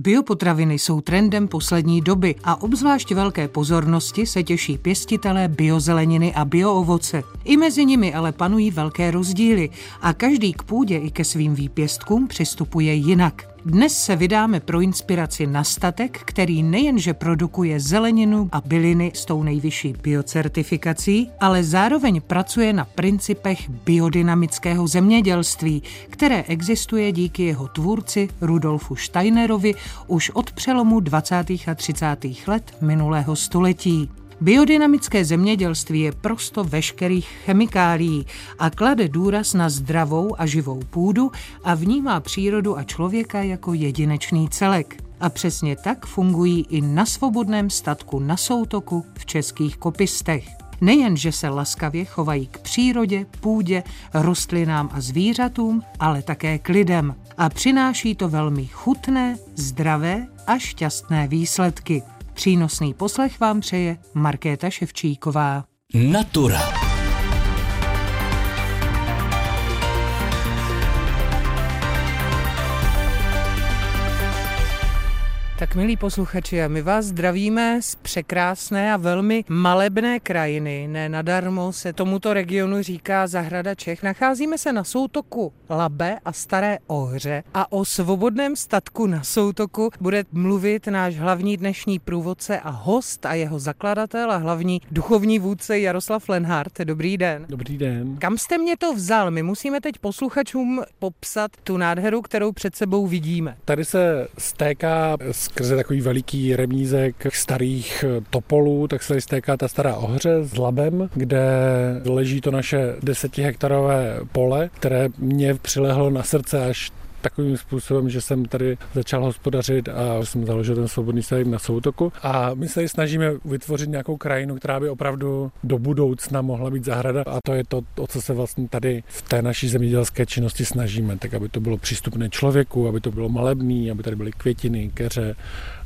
Biopotraviny jsou trendem poslední doby a obzvlášť velké pozornosti se těší pěstitelé biozeleniny a bioovoce. I mezi nimi ale panují velké rozdíly a každý k půdě i ke svým výpěstkům přistupuje jinak. Dnes se vydáme pro inspiraci na statek, který nejenže produkuje zeleninu a byliny s tou nejvyšší biocertifikací, ale zároveň pracuje na principech biodynamického zemědělství, které existuje díky jeho tvůrci Rudolfu Steinerovi už od přelomu 20. a 30. let minulého století. Biodynamické zemědělství je prosto veškerých chemikálií a klade důraz na zdravou a živou půdu a vnímá přírodu a člověka jako jedinečný celek. A přesně tak fungují i na svobodném statku na soutoku v českých kopistech. Nejen, že se laskavě chovají k přírodě, půdě, rostlinám a zvířatům, ale také k lidem. A přináší to velmi chutné, zdravé a šťastné výsledky. Přínosný poslech vám přeje Markéta Ševčíková. Natura. Tak milí posluchači, my vás zdravíme z překrásné a velmi malebné krajiny. Ne nadarmo se tomuto regionu říká Zahrada Čech. Nacházíme se na soutoku Labe a Staré Ohře a o svobodném statku na soutoku bude mluvit náš hlavní dnešní průvodce a host a jeho zakladatel a hlavní duchovní vůdce Jaroslav Lenhardt. Dobrý den. Dobrý den. Kam jste mě to vzal? My musíme teď posluchačům popsat tu nádheru, kterou před sebou vidíme. Tady se stéká z skrze takový veliký remízek starých topolů, tak se tady stéká ta stará ohře s labem, kde leží to naše desetihektarové pole, které mě přilehlo na srdce až takovým způsobem, že jsem tady začal hospodařit a jsem založil ten svobodný stavek na soutoku. A my se snažíme vytvořit nějakou krajinu, která by opravdu do budoucna mohla být zahrada. A to je to, o co se vlastně tady v té naší zemědělské činnosti snažíme. Tak, aby to bylo přístupné člověku, aby to bylo malebný, aby tady byly květiny, keře,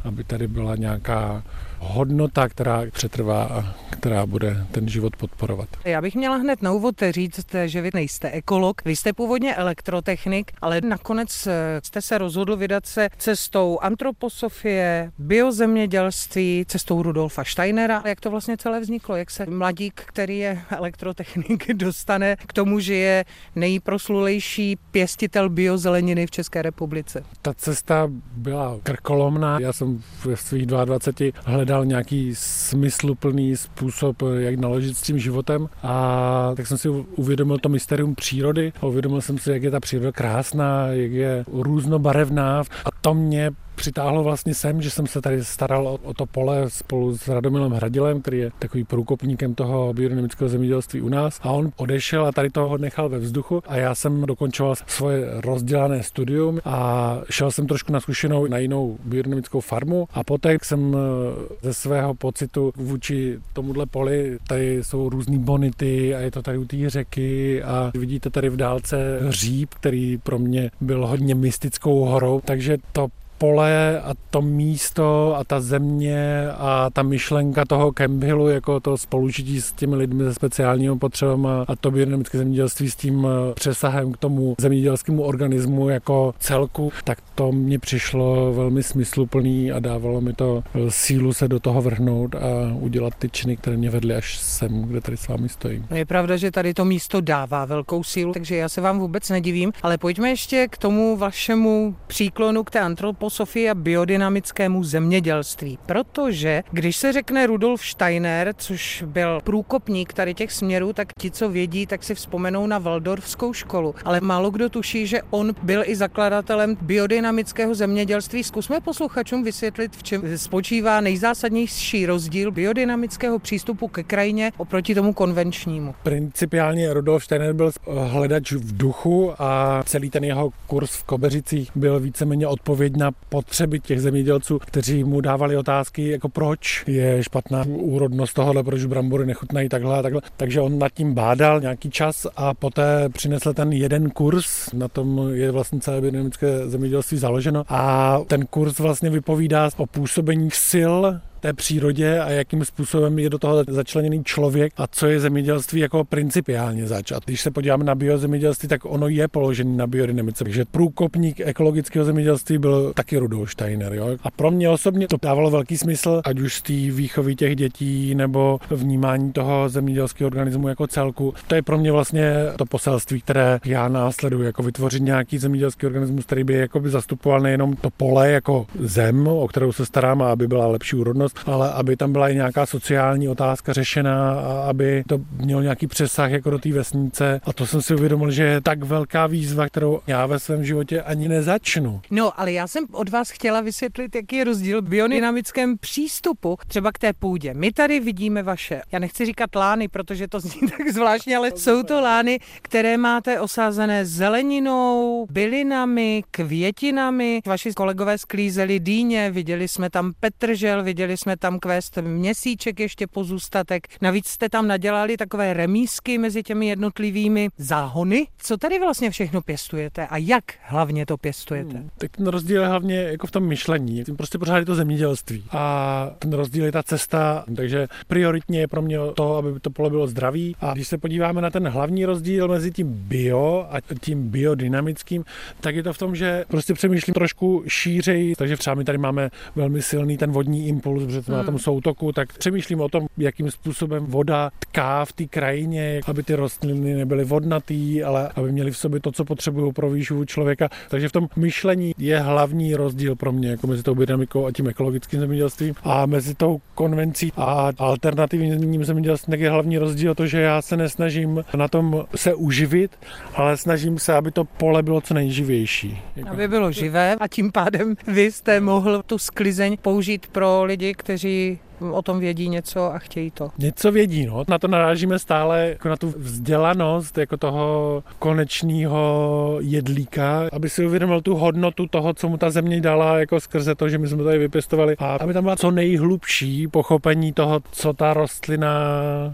aby tady byla nějaká hodnota, která přetrvá a která bude ten život podporovat. Já bych měla hned na úvod říct, že vy nejste ekolog, vy jste původně elektrotechnik, ale nakonec eh, jste se rozhodl vydat se cestou antroposofie, biozemědělství, cestou Rudolfa Steinera. Jak to vlastně celé vzniklo? Jak se mladík, který je elektrotechnik, dostane k tomu, že je nejproslulejší pěstitel biozeleniny v České republice? Ta cesta byla krkolomná. Já jsem ve svých 22 hledal nějaký smysluplný způsob, jak naložit s tím životem a tak jsem si uvědomil to mysterium přírody uvědomil jsem si, jak je ta příroda krásná, jak je různobarevná a to mě přitáhlo vlastně sem, že jsem se tady staral o, to pole spolu s Radomilem Hradilem, který je takový průkopníkem toho biodynamického zemědělství u nás. A on odešel a tady toho nechal ve vzduchu. A já jsem dokončoval svoje rozdělané studium a šel jsem trošku na zkušenou na jinou biodynamickou farmu. A poté jsem eh, ze svého pocitu vůči tomuhle poli, tady jsou různé bonity a je to tady u té řeky a vidíte tady v dálce hříb, který pro mě byl hodně mystickou horou, takže to pole a to místo a ta země a ta myšlenka toho Campbellu jako to spolužití s těmi lidmi se speciálními potřebami a to biodynamické zemědělství s tím eh, přesahem k tomu zemědělskému organismu jako celku, tak to mně přišlo velmi smysluplný a dávalo mi to eh, sílu se do toho vrhnout a udělat ty činy, které mě vedly až sem, kde tady s vámi stojím. No je pravda, že tady to místo dává velkou sílu, takže já se vám vůbec nedivím, ale pojďme ještě k tomu vašemu příklonu k té antropos filozofii a biodynamickému zemědělství. Protože když se řekne Rudolf Steiner, což byl průkopník tady těch směrů, tak ti, co vědí, tak si vzpomenou na Waldorfskou školu. Ale málo kdo tuší, že on byl i zakladatelem biodynamického zemědělství. Zkusme posluchačům vysvětlit, v čem spočívá nejzásadnější rozdíl biodynamického přístupu ke krajině oproti tomu konvenčnímu. Principiálně Rudolf Steiner byl hledač v duchu a celý ten jeho kurz v Kobeřicích byl víceméně odpověď na potřeby těch zemědělců, kteří mu dávali otázky, jako proč je špatná úrodnost tohohle, proč brambory nechutnají takhle a takhle. Takže on nad tím bádal nějaký čas a poté přinesl ten jeden kurz, na tom je vlastně celé biodynamické zemědělství založeno a ten kurz vlastně vypovídá o působení sil té přírodě a jakým způsobem je do toho začleněný člověk a co je zemědělství jako principiálně zač. A když se podíváme na biozemědělství, tak ono je položený na biodynamice. Takže průkopník ekologického zemědělství byl taky Rudolf Steiner. Jo? A pro mě osobně to dávalo velký smysl, ať už z té výchovy těch dětí nebo vnímání toho zemědělského organismu jako celku. To je pro mě vlastně to poselství, které já následuji, jako vytvořit nějaký zemědělský organismus, který by jakoby zastupoval nejenom to pole jako zem, o kterou se starám, aby byla lepší úrodnost, ale aby tam byla i nějaká sociální otázka řešená a aby to mělo nějaký přesah jako do té vesnice. A to jsem si uvědomil, že je tak velká výzva, kterou já ve svém životě ani nezačnu. No, ale já jsem od vás chtěla vysvětlit, jaký je rozdíl v biodynamickém přístupu třeba k té půdě. My tady vidíme vaše, já nechci říkat lány, protože to zní tak zvláštně, ale jsou to lány, které máte osázené zeleninou, bylinami, květinami. Vaši kolegové sklízeli dýně, viděli jsme tam petržel, viděli jsme tam kvést měsíček ještě pozůstatek. Navíc jste tam nadělali takové remísky mezi těmi jednotlivými záhony. Co tady vlastně všechno pěstujete a jak hlavně to pěstujete? Hmm, tak ten rozdíl je hlavně jako v tom myšlení. Prostě pořád je to zemědělství. A ten rozdíl je ta cesta, takže prioritně je pro mě to, aby to pole bylo zdravý. A když se podíváme na ten hlavní rozdíl mezi tím bio a tím biodynamickým, tak je to v tom, že prostě přemýšlím trošku šířej, takže třeba my tady máme velmi silný ten vodní impuls, protože to hmm. na tom soutoku, tak přemýšlím o tom, jakým způsobem voda tká v té krajině, aby ty rostliny nebyly vodnatý, ale aby měly v sobě to, co potřebují pro výživu člověka. Takže v tom myšlení je hlavní rozdíl pro mě jako mezi tou biodynamikou a tím ekologickým zemědělstvím a mezi tou konvencí a alternativním zemědělstvím tak je hlavní rozdíl to, že já se nesnažím na tom se uživit, ale snažím se, aby to pole bylo co nejživější. Aby bylo živé a tím pádem vy jste mohl tu sklizeň použít pro lidi, kteří o tom vědí něco a chtějí to. Něco vědí, no. Na to narážíme stále jako na tu vzdělanost jako toho konečného jedlíka, aby si uvědomil tu hodnotu toho, co mu ta země dala jako skrze to, že my jsme tady vypěstovali a aby tam byla co nejhlubší pochopení toho, co ta rostlina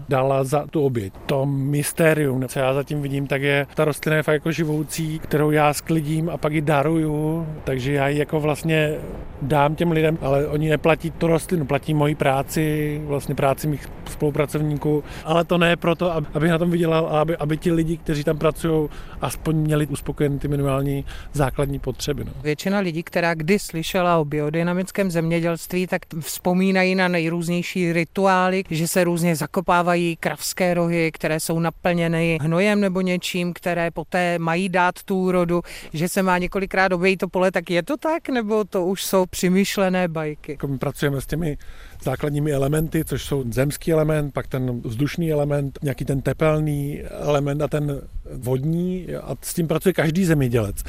dala za tu oběť. To mystérium, co já zatím vidím, tak je ta rostlina je fakt jako živoucí, kterou já sklidím a pak ji daruju, takže já ji jako vlastně dám těm lidem, ale oni neplatí tu rostlinu, platí moji práci práci, vlastně práci mých spolupracovníků, ale to ne proto, aby na tom vydělal a aby, aby ti lidi, kteří tam pracují, aspoň měli uspokojeny ty minimální základní potřeby. No. Většina lidí, která kdy slyšela o biodynamickém zemědělství, tak vzpomínají na nejrůznější rituály, že se různě zakopávají kravské rohy, které jsou naplněny hnojem nebo něčím, které poté mají dát tu úrodu, že se má několikrát obejít to pole, tak je to tak, nebo to už jsou přemýšlené bajky? Jako my pracujeme s těmi základními elementy, což jsou zemský element, pak ten vzdušný element, nějaký ten tepelný element a ten vodní a s tím pracuje každý zemědělec.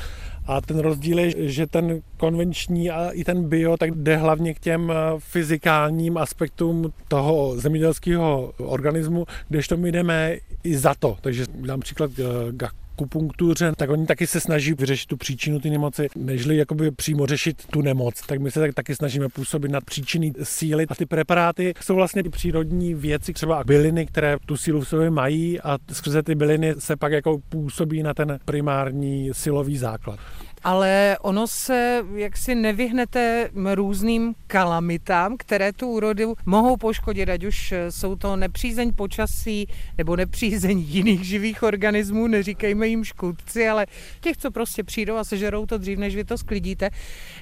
A ten rozdíl je, že ten konvenční a i ten bio tak jde hlavně k těm fyzikálním aspektům toho zemědělského organismu, kdežto my jdeme i za to. Takže dám příklad eh, akupunktuře, tak oni taky se snaží vyřešit tu příčinu ty nemoci, nežli jakoby přímo řešit tu nemoc. Tak my se tak, taky snažíme působit nad příčiny síly a ty preparáty jsou vlastně ty přírodní věci, třeba byliny, které tu sílu v sobě mají a skrze ty byliny se pak jako působí na ten primární silový základ ale ono se jaksi nevyhnete různým kalamitám, které tu úrodu mohou poškodit, ať už jsou to nepřízeň počasí nebo nepřízeň jiných živých organismů, neříkejme jim škůdci, ale těch, co prostě přijdou a sežerou to dřív, než vy to sklidíte.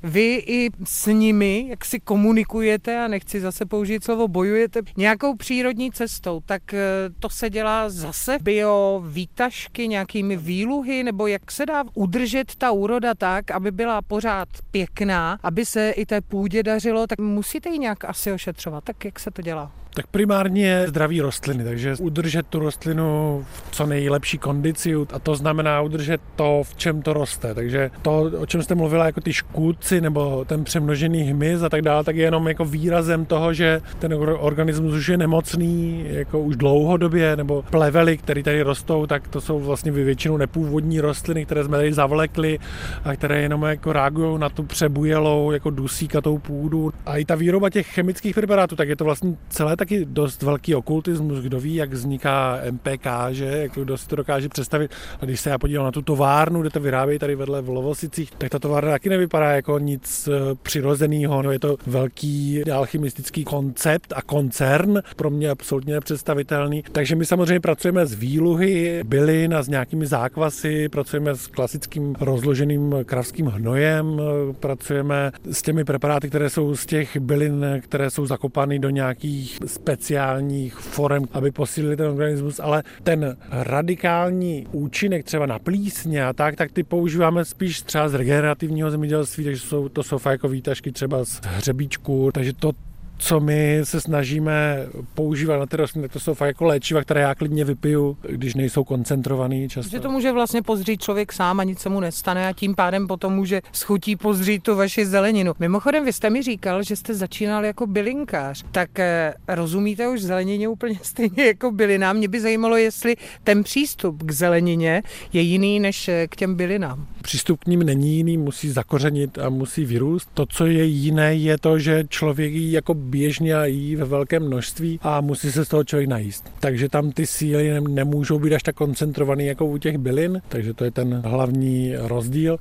Vy i s nimi, jak si komunikujete, a nechci zase použít slovo bojujete, nějakou přírodní cestou, tak eh, to se dělá zase bio výtažky, nějakými výluhy, nebo jak se dá udržet ta úroda půda tak, aby byla pořád pěkná, aby se i té půdě dařilo, tak musíte ji nějak asi ošetřovat. Tak jak se to dělá? Tak primárně zdraví rostliny, takže udržet tu rostlinu v co nejlepší kondici a to znamená udržet to, v čem to roste. Takže to, o čem jste mluvila, jako ty škůdci nebo ten přemnožený hmyz a tak dále, tak je jenom jako výrazem toho, že ten organismus už je nemocný jako už dlouhodobě, nebo plevely, které tady rostou, tak to jsou vlastně většinou nepůvodní rostliny, které jsme tady zavlekli a které jenom jako reagují na tu přebujelou jako dusíkatou půdu. A i ta výroba těch chemických preparátů, tak je to vlastně celé tak taky dost velký okultismus, kdo ví, jak vzniká MPK, že, jak kdo si to dokáže představit. A když se já podívám na tu továrnu, kde to vyrábějí tady vedle v Lovosicích, tak ta továrna taky nevypadá jako nic eh, přirozeného. No, je to velký alchymistický koncept a koncern, pro mě absolutně nepředstavitelný. Takže my samozřejmě pracujeme s výluhy bylin a s nějakými zákvasy, pracujeme s klasickým rozloženým kravským hnojem, pracujeme s těmi preparáty, které jsou z těch bylin, které jsou zakopány do nějakých speciálních forem, aby posílili ten organismus, ale ten radikální účinek třeba na plísně a tak, tak ty používáme spíš třeba z regenerativního zemědělství, takže jsou, to jsou jako výtažky třeba z hřebíčku, takže to co my se snažíme používat na ty rostliny, to jsou fakt jako léčiva, které já klidně vypiju, když nejsou koncentrovaný často. Že to může vlastně pozřít člověk sám a nic se mu nestane a tím pádem potom může schutí pozřít tu vaši zeleninu. Mimochodem, vy jste mi říkal, že jste začínal jako bylinkář, tak eh, rozumíte už zelenině úplně stejně jako bylinám. Mě by zajímalo, jestli ten přístup k zelenině je jiný než eh, k těm bylinám. Přístup k ním není jiný, musí zakořenit a musí vyrůst. To, co je jiné, je to, že člověk jako běžně a jí ve velkém množství a musí se z toho člověk najíst. Takže tam ty síly nemůžou být až tak koncentrované jako u těch bylin, takže to je ten hlavní rozdíl.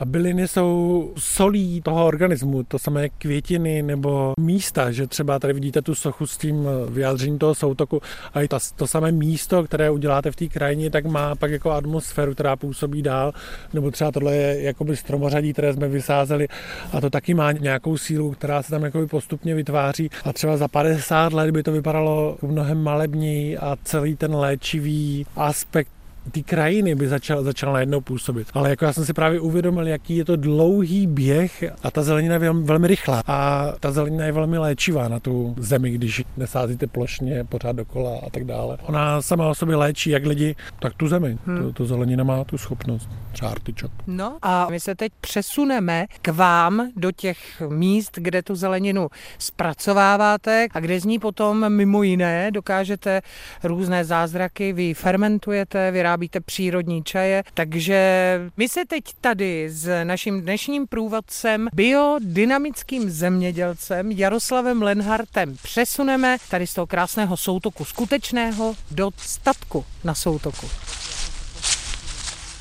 A byliny jsou solí toho organismu, to samé květiny nebo místa, že třeba tady vidíte tu sochu s tím vyjádřením toho soutoku a i to, to samé místo, které uděláte v té krajině, tak má pak jako atmosféru, která působí dál, nebo třeba tohle je jakoby stromořadí, které jsme vysázeli a to taky má nějakou sílu, která se tam jakoby postupně vytváří. A třeba za 50 let by to vypadalo mnohem malebněji a celý ten léčivý aspekt ty krajiny by začal, začal najednou působit. Ale jako já jsem si právě uvědomil, jaký je to dlouhý běh a ta zelenina je velmi, velmi rychlá. A ta zelenina je velmi léčivá na tu zemi, když nesázíte plošně pořád dokola a tak dále. Ona sama o sobě léčí jak lidi, tak tu zemi. Hmm. To, to zelenina má tu schopnost. Třeba artičok. No a my se teď přesuneme k vám do těch míst, kde tu zeleninu zpracováváte a kde z ní potom mimo jiné dokážete různé zázraky, vy fermentujete, vyrábíte vyrábíte přírodní čaje. Takže my se teď tady s naším dnešním průvodcem, biodynamickým zemědělcem Jaroslavem Lenhartem přesuneme tady z toho krásného soutoku skutečného do statku na soutoku.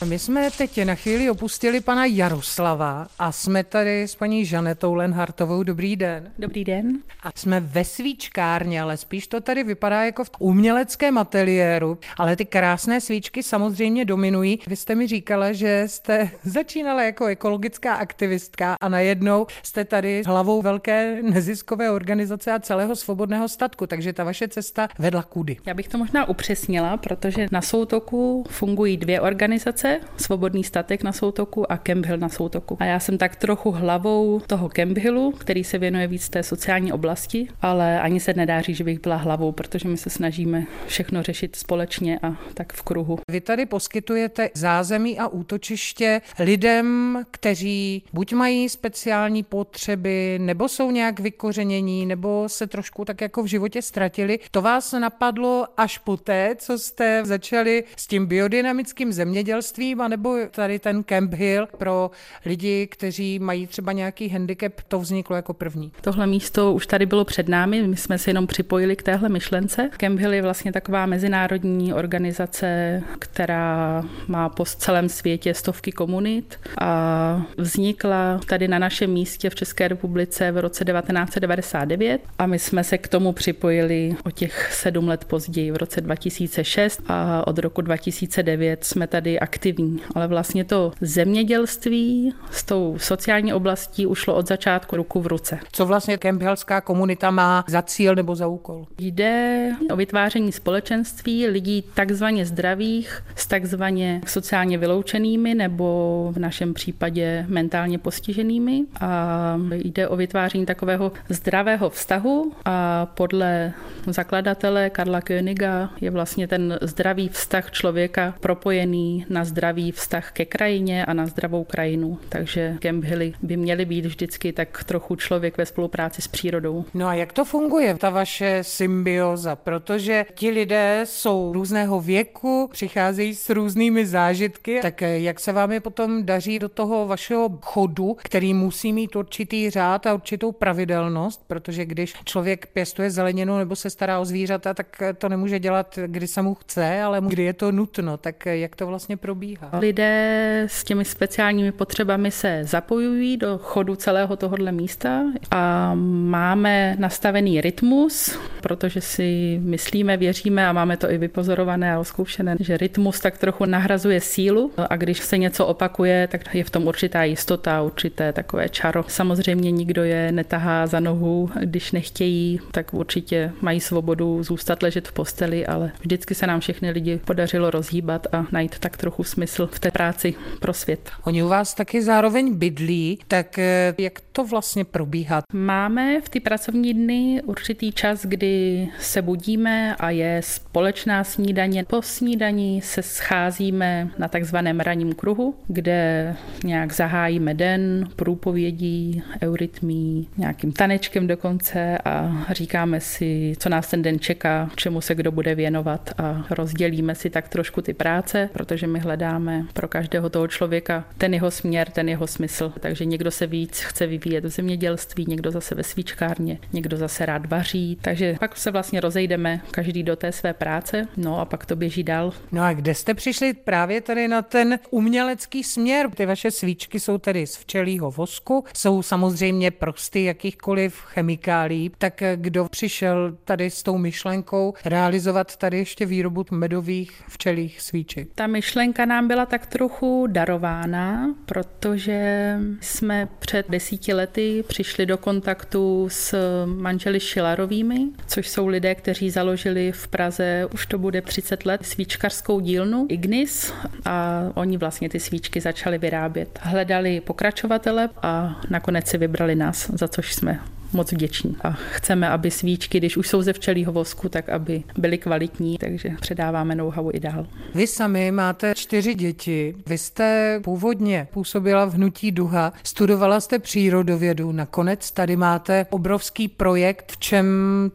My jsme teď na chvíli opustili pana Jaroslava a jsme tady s paní Žanetou Lenhartovou. Dobrý den. Dobrý den. A jsme ve svíčkárně, ale spíš to tady vypadá jako v uměleckém ateliéru, ale ty krásné svíčky samozřejmě dominují. Vy jste mi říkala, že jste začínala jako ekologická aktivistka a najednou jste tady hlavou velké neziskové organizace a celého svobodného statku, takže ta vaše cesta vedla kudy. Já bych to možná upřesnila, protože na Soutoku fungují dvě organizace, Olomouce, Svobodný statek na Soutoku a Camp Hill na Soutoku. A já jsem tak trochu hlavou toho Camp Hillu, který se věnuje víc té sociální oblasti, ale ani se nedá říct, že bych byla hlavou, protože my se snažíme všechno řešit společně a tak v kruhu. Vy tady poskytujete zázemí a útočiště lidem, kteří buď mají speciální potřeby, nebo jsou nějak vykořenění, nebo se trošku tak jako v životě ztratili. To vás napadlo až poté, co jste začali s tím biodynamickým zemědělstvím zdravotnictvím, anebo tady ten Camp Hill pro lidi, kteří mají třeba nějaký handicap, to vzniklo jako první? Tohle místo už tady bylo před námi, my jsme se jenom připojili k téhle myšlence. Camp Hill je vlastně taková mezinárodní organizace, která má po celém světě stovky komunit a vznikla tady na našem místě v České republice v roce 1999 a my jsme se k tomu připojili o těch sedm let později v roce 2006 a od roku 2009 jsme tady aktivní aktivní, ale vlastně to zemědělství s tou sociální oblastí ušlo od začátku ruku v ruce. Co vlastně kempelská komunita má za cíl nebo za úkol? Jde o vytváření společenství lidí takzvaně zdravých s takzvaně sociálně vyloučenými nebo v našem případě mentálně postiženými a jde o vytváření takového zdravého vztahu a podle zakladatele Karla Königa je vlastně ten zdravý vztah člověka propojený na zdravý zdravý vztah ke krajině a na zdravou krajinu. Takže Camp Hilly by měly být vždycky tak trochu člověk ve spolupráci s přírodou. No a jak to funguje, ta vaše symbioza? Protože ti lidé jsou různého věku, přicházejí s různými zážitky, tak jak se vám je potom daří do toho vašeho chodu, který musí mít určitý řád a určitou pravidelnost, protože když člověk pěstuje zeleninu nebo se stará o zvířata, tak to nemůže dělat, kdy se mu chce, ale kdy je to nutno. Tak jak to vlastně probíhá? Lidé s těmi speciálními potřebami se zapojují do chodu celého tohohle místa a máme nastavený rytmus, protože si myslíme, věříme a máme to i vypozorované a oskoušené, že rytmus tak trochu nahrazuje sílu a když se něco opakuje, tak je v tom určitá jistota, určité takové čaro. Samozřejmě nikdo je netahá za nohu, když nechtějí, tak určitě mají svobodu zůstat ležet v posteli, ale vždycky se nám všechny lidi podařilo rozhýbat a najít tak trochu smysl v té práci pro svět. Oni u vás taky zároveň bydlí, tak eh, jak to vlastně probíhá? Máme v ty pracovní dny určitý čas, kdy se budíme a je společná snídaně. Po snídaní se scházíme na takzvaném ranním kruhu, kde nějak zahájíme den průpovědí, eurytmí, nějakým tanečkem dokonce a říkáme si, co nás ten den čeká, čemu se kdo bude věnovat a rozdělíme si tak trošku ty práce, protože my hledáme pro každého toho člověka ten jeho směr, ten jeho smysl. Takže někdo se víc chce vyvíjet v zemědělství, někdo zase ve svíčkárně, někdo zase rád vaří. Takže pak se vlastně rozejdeme každý do té své práce, no a pak to běží dál. No a kde jste přišli právě tady na ten umělecký směr? Ty vaše svíčky jsou tedy z včelího vosku, jsou samozřejmě prosty jakýchkoliv chemikálí. Tak kdo přišel tady s tou myšlenkou realizovat tady ještě výrobu medových včelích svíček? Ta myšlenka nám byla tak trochu darována, protože jsme před desíti lety přišli do kontaktu s manželi Šilarovými, což jsou lidé, kteří založili v Praze, už to bude 30 let, svíčkarskou dílnu Ignis a oni vlastně ty svíčky začali vyrábět. Hledali pokračovatele a nakonec si vybrali nás, za což jsme moc vděční. A chceme, aby svíčky, když už jsou ze včelího vosku, tak aby byly kvalitní, takže předáváme know-how i dál. Vy sami máte čtyři děti. Vy jste původně působila v Hnutí Duha, studovala jste přírodovědu, nakonec tady máte obrovský projekt. V čem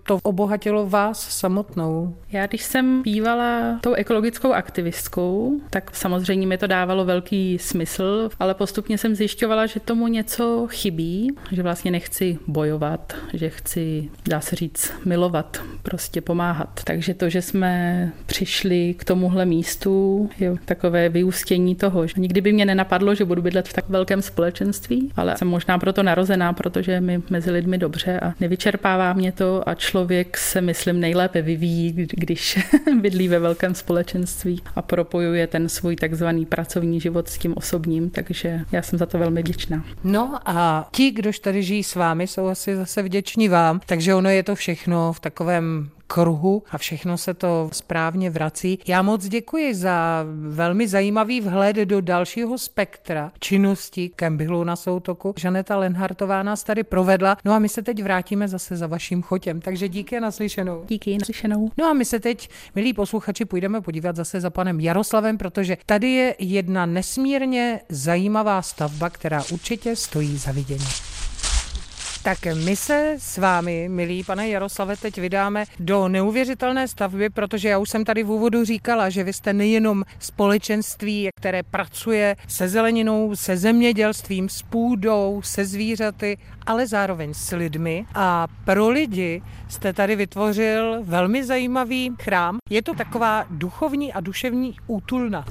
to obohatilo vás samotnou? Já když jsem bývala tou ekologickou aktivistkou, tak samozřejmě mi to dávalo velký smysl, ale postupně jsem zjišťovala, že tomu něco chybí, že vlastně nechci bojovat milovat, že chci, dá se říct, milovat, prostě pomáhat. Takže to, že jsme přišli k tomuhle místu, je takové vyústění toho, že nikdy by mě nenapadlo, že budu bydlet v tak velkém společenství, ale jsem možná proto narozená, protože mi mezi lidmi dobře a nevyčerpává mě to a člověk se, myslím, nejlépe vyvíjí, když bydlí ve velkém společenství a propojuje ten svůj takzvaný pracovní život s tím osobním, takže já jsem za to velmi vděčná. No a ti, kdož tady žijí s vámi, jsou asi zase vděční vám. Takže ono je to všechno v takovém kruhu a všechno se to správně vrací. Já moc děkuji za velmi zajímavý vhled do dalšího spektra činnosti Kembyhlu na soutoku. Žaneta Lenhartová nás tady provedla. No a my se teď vrátíme zase za vaším chotěm. Takže díky a naslyšenou. Díky naslyšenou. No a my se teď, milí posluchači, půjdeme podívat zase za panem Jaroslavem, protože tady je jedna nesmírně zajímavá stavba, která určitě stojí za vidění. Tak my se s vámi, milí pane Jaroslave, teď vydáme do neuvěřitelné stavby, protože já už jsem tady v úvodu říkala, že vy jste nejenom společenství, které pracuje se zeleninou, se zemědělstvím, s půdou, se zvířaty, ale zároveň s lidmi. A pro lidi jste tady vytvořil velmi zajímavý chrám. Je to taková duchovní a duševní útulna.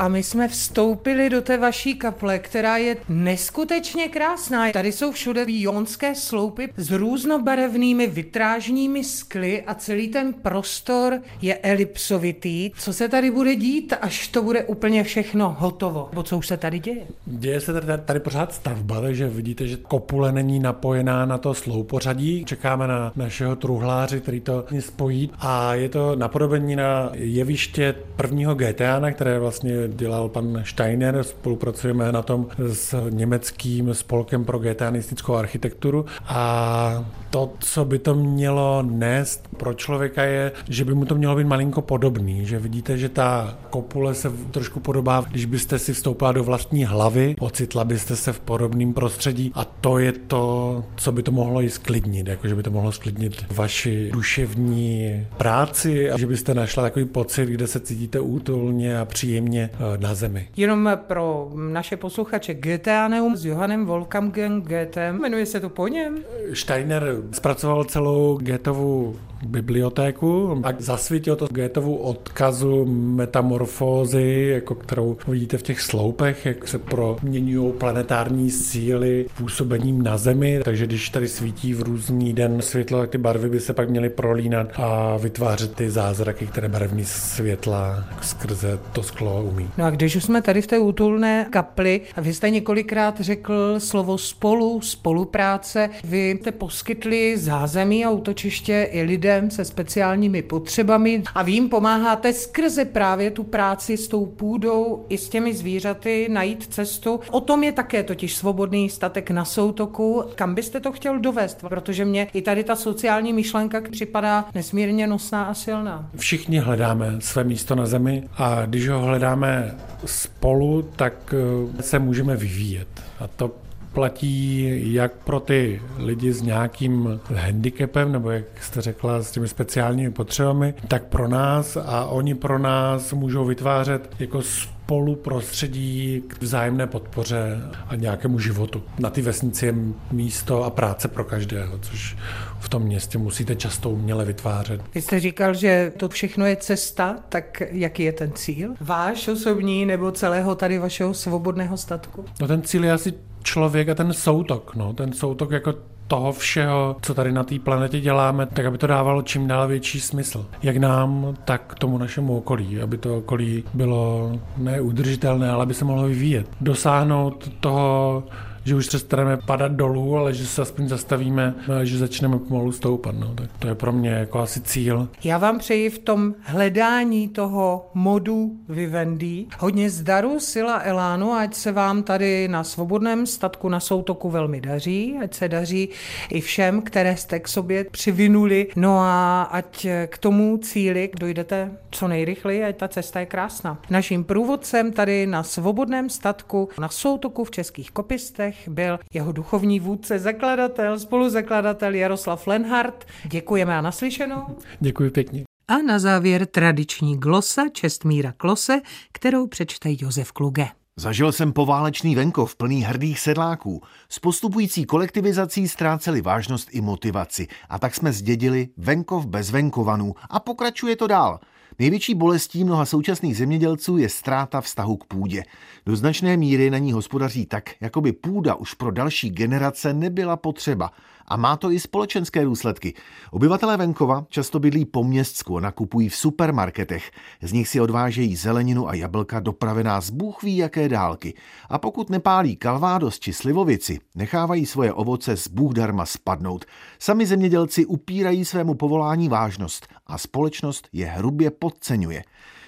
A my jsme vstoupili do té vaší kaple, která je neskutečně krásná. Tady jsou všude jonské sloupy s různobarevnými vitrážními skly a celý ten prostor je elipsovitý. Co se tady bude dít, až to bude úplně všechno hotovo? Bo co už se tady děje? Děje se tady, tady pořád stavba, takže vidíte, že kopule není napojená na to sloupořadí. Čekáme na našeho truhláře, který to spojí a je to napodobení na jeviště prvního GTA, které vlastně dělal pan Steiner, spolupracujeme na tom s německým spolkem pro getanistickou architekturu. A to, co by to mělo nést pro člověka je, že by mu to mělo být malinko podobný, že vidíte, že ta kopule se trošku podobá, když byste si vstoupila do vlastní hlavy, ocitla byste se v podobném prostředí. A to je to, co by to mohlo i sklidnit, jako že by to mohlo sklidnit vaši duševní práci a že byste našla takový pocit, kde se cítíte útulně a příjemně na zemi. Jenom pro naše posluchače Goetheaneum s Johannem Wolfgangem Goethem, jmenuje se to po něm? Steiner zpracoval celou Goethevu bibliotéku a zasvítil to Goethevu odkazu metamorfózy, jako kterou vidíte v těch sloupech, jak se proměňují planetární síly působením na Zemi, takže když tady svítí v různý den světlo, tak ty barvy by se pak měly prolínat a vytvářet ty zázraky, které barevní světla skrze to sklo umí. No a když už jsme tady v té útulné kapli, a vy jste několikrát řekl slovo spolu, spolupráce, vy jste poskytli zázemí a útočiště i lidem se speciálními potřebami a vy jim pomáháte skrze právě tu práci s tou půdou i s těmi zvířaty najít cestu. O tom je také totiž svobodný statek na soutoku. Kam byste to chtěl dovést? Protože mě i tady ta sociální myšlenka připadá nesmírně nosná a silná. Všichni hledáme své místo na zemi a když ho hledáme spolu, tak eh, se můžeme vyvíjet. A to platí jak pro ty lidi s nějakým handicapem, nebo jak jste řekla, s těmi speciálními potřebami, tak pro nás a oni pro nás můžou vytvářet jako spolu prostředí k vzájemné podpoře a nějakému životu. Na ty vesnici je místo a práce pro každého, což v tom městě musíte často uměle vytvářet. Vy jste říkal, že to všechno je cesta, tak jaký je ten cíl? Váš osobní nebo celého tady vašeho svobodného statku? No ten cíl je asi člověk a ten soutok, no, ten soutok jako toho všeho, co tady na té planetě děláme, tak aby to dávalo čím dál větší smysl. Jak nám, tak tomu našemu okolí, aby to okolí bylo neudržitelné, ale aby se mohlo vyvíjet. Dosáhnout toho že už přestaneme padat dolů, ale že se aspoň zastavíme že začneme pomalu stoupat. No. Tak to je pro mě jako asi cíl. Já vám přeji v tom hledání toho modu Vivendi hodně zdaru, sila, elánu, ať se vám tady na svobodném statku na soutoku velmi daří, ať se daří i všem, které jste k sobě přivinuli. No a ať k tomu cíli dojdete co nejrychleji, ať ta cesta je krásná. Naším průvodcem tady na svobodném statku na soutoku v Českých Kopistech letech byl jeho duchovní vůdce, zakladatel, spoluzakladatel Jaroslav Lenhardt. Děkujeme a naslyšenou. Děkuji pěkně. A na závěr tradiční glosa Čestmíra Klose, kterou přečte Josef Kluge. Zažil jsem poválečný venkov plný hrdých sedláků. S postupující kolektivizací ztráceli vážnost i motivaci a tak jsme zdědili venkov bez venkovanů a pokračuje to dál. Největší bolestí mnoha současných zemědělců je ztráta vztahu k půdě. Do značné míry na ní hospodaří tak, jako by půda už pro další generace nebyla potřeba. A má to i společenské důsledky. Obyvatelé venkova často bydlí po městsku a nakupují v supermarketech. Z nich si odvážejí zeleninu a jablka dopravená z Bůh ví jaké dálky. A pokud nepálí kalvádos či slivovici, nechávají svoje ovoce z Bůh darma spadnout. Sami zemědělci upírají svému povolání vážnost a společnost je hrubě podceňuje.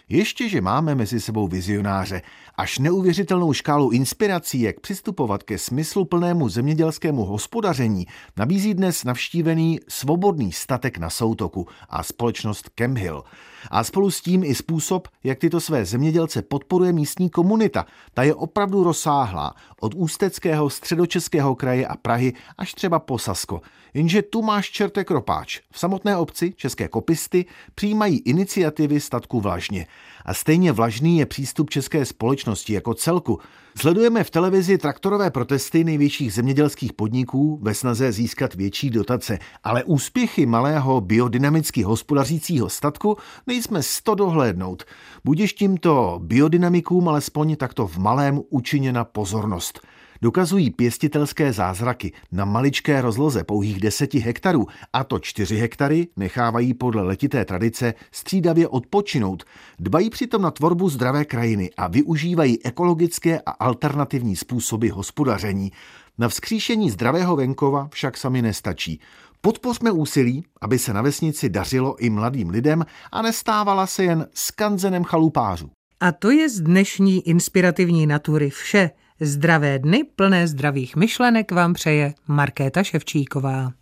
Ještě, že máme mezi sebou vizionáře, až neuvěřitelnou škálu inspirací, jak přistupovat ke smysluplnému zemědělskému hospodaření, nabízí dnes navštívený svobodný statek na soutoku a společnost Kemhill. A spolu s tím i způsob, jak tyto své zemědělce podporuje místní komunita. Ta je opravdu rozsáhlá, od Ústeckého, středočeského kraje a Prahy až třeba po Sasko. Jenže tu máš čertek ropáč. V samotné obci České kopisty přijímají iniciativy statku vlažně. A stejně vlažný je přístup české společnosti jako celku. Sledujeme v televizi traktorové protesty největších zemědělských podniků ve snaze získat větší dotace, ale úspěchy malého biodynamicky hospodařícího statku nejsme sto dohlédnout. Budiš tímto biodynamikům alespoň takto v malém učiněna pozornost dokazují pěstitelské zázraky na maličké rozloze pouhých 10 hektarů, a to 4 hektary nechávají podle letité tradice střídavě odpočinout. Dbají přitom na tvorbu zdravé krajiny a využívají ekologické a alternativní způsoby hospodaření. Na vzkříšení zdravého venkova však sami nestačí. Podpořme úsilí, aby se na vesnici dařilo i mladým lidem a nestávala se jen skanzenem chalupářů. A to je z dnešní inspirativní natury vše. Zdravé dny plné zdravých myšlenek vám přeje Markéta Ševčíková.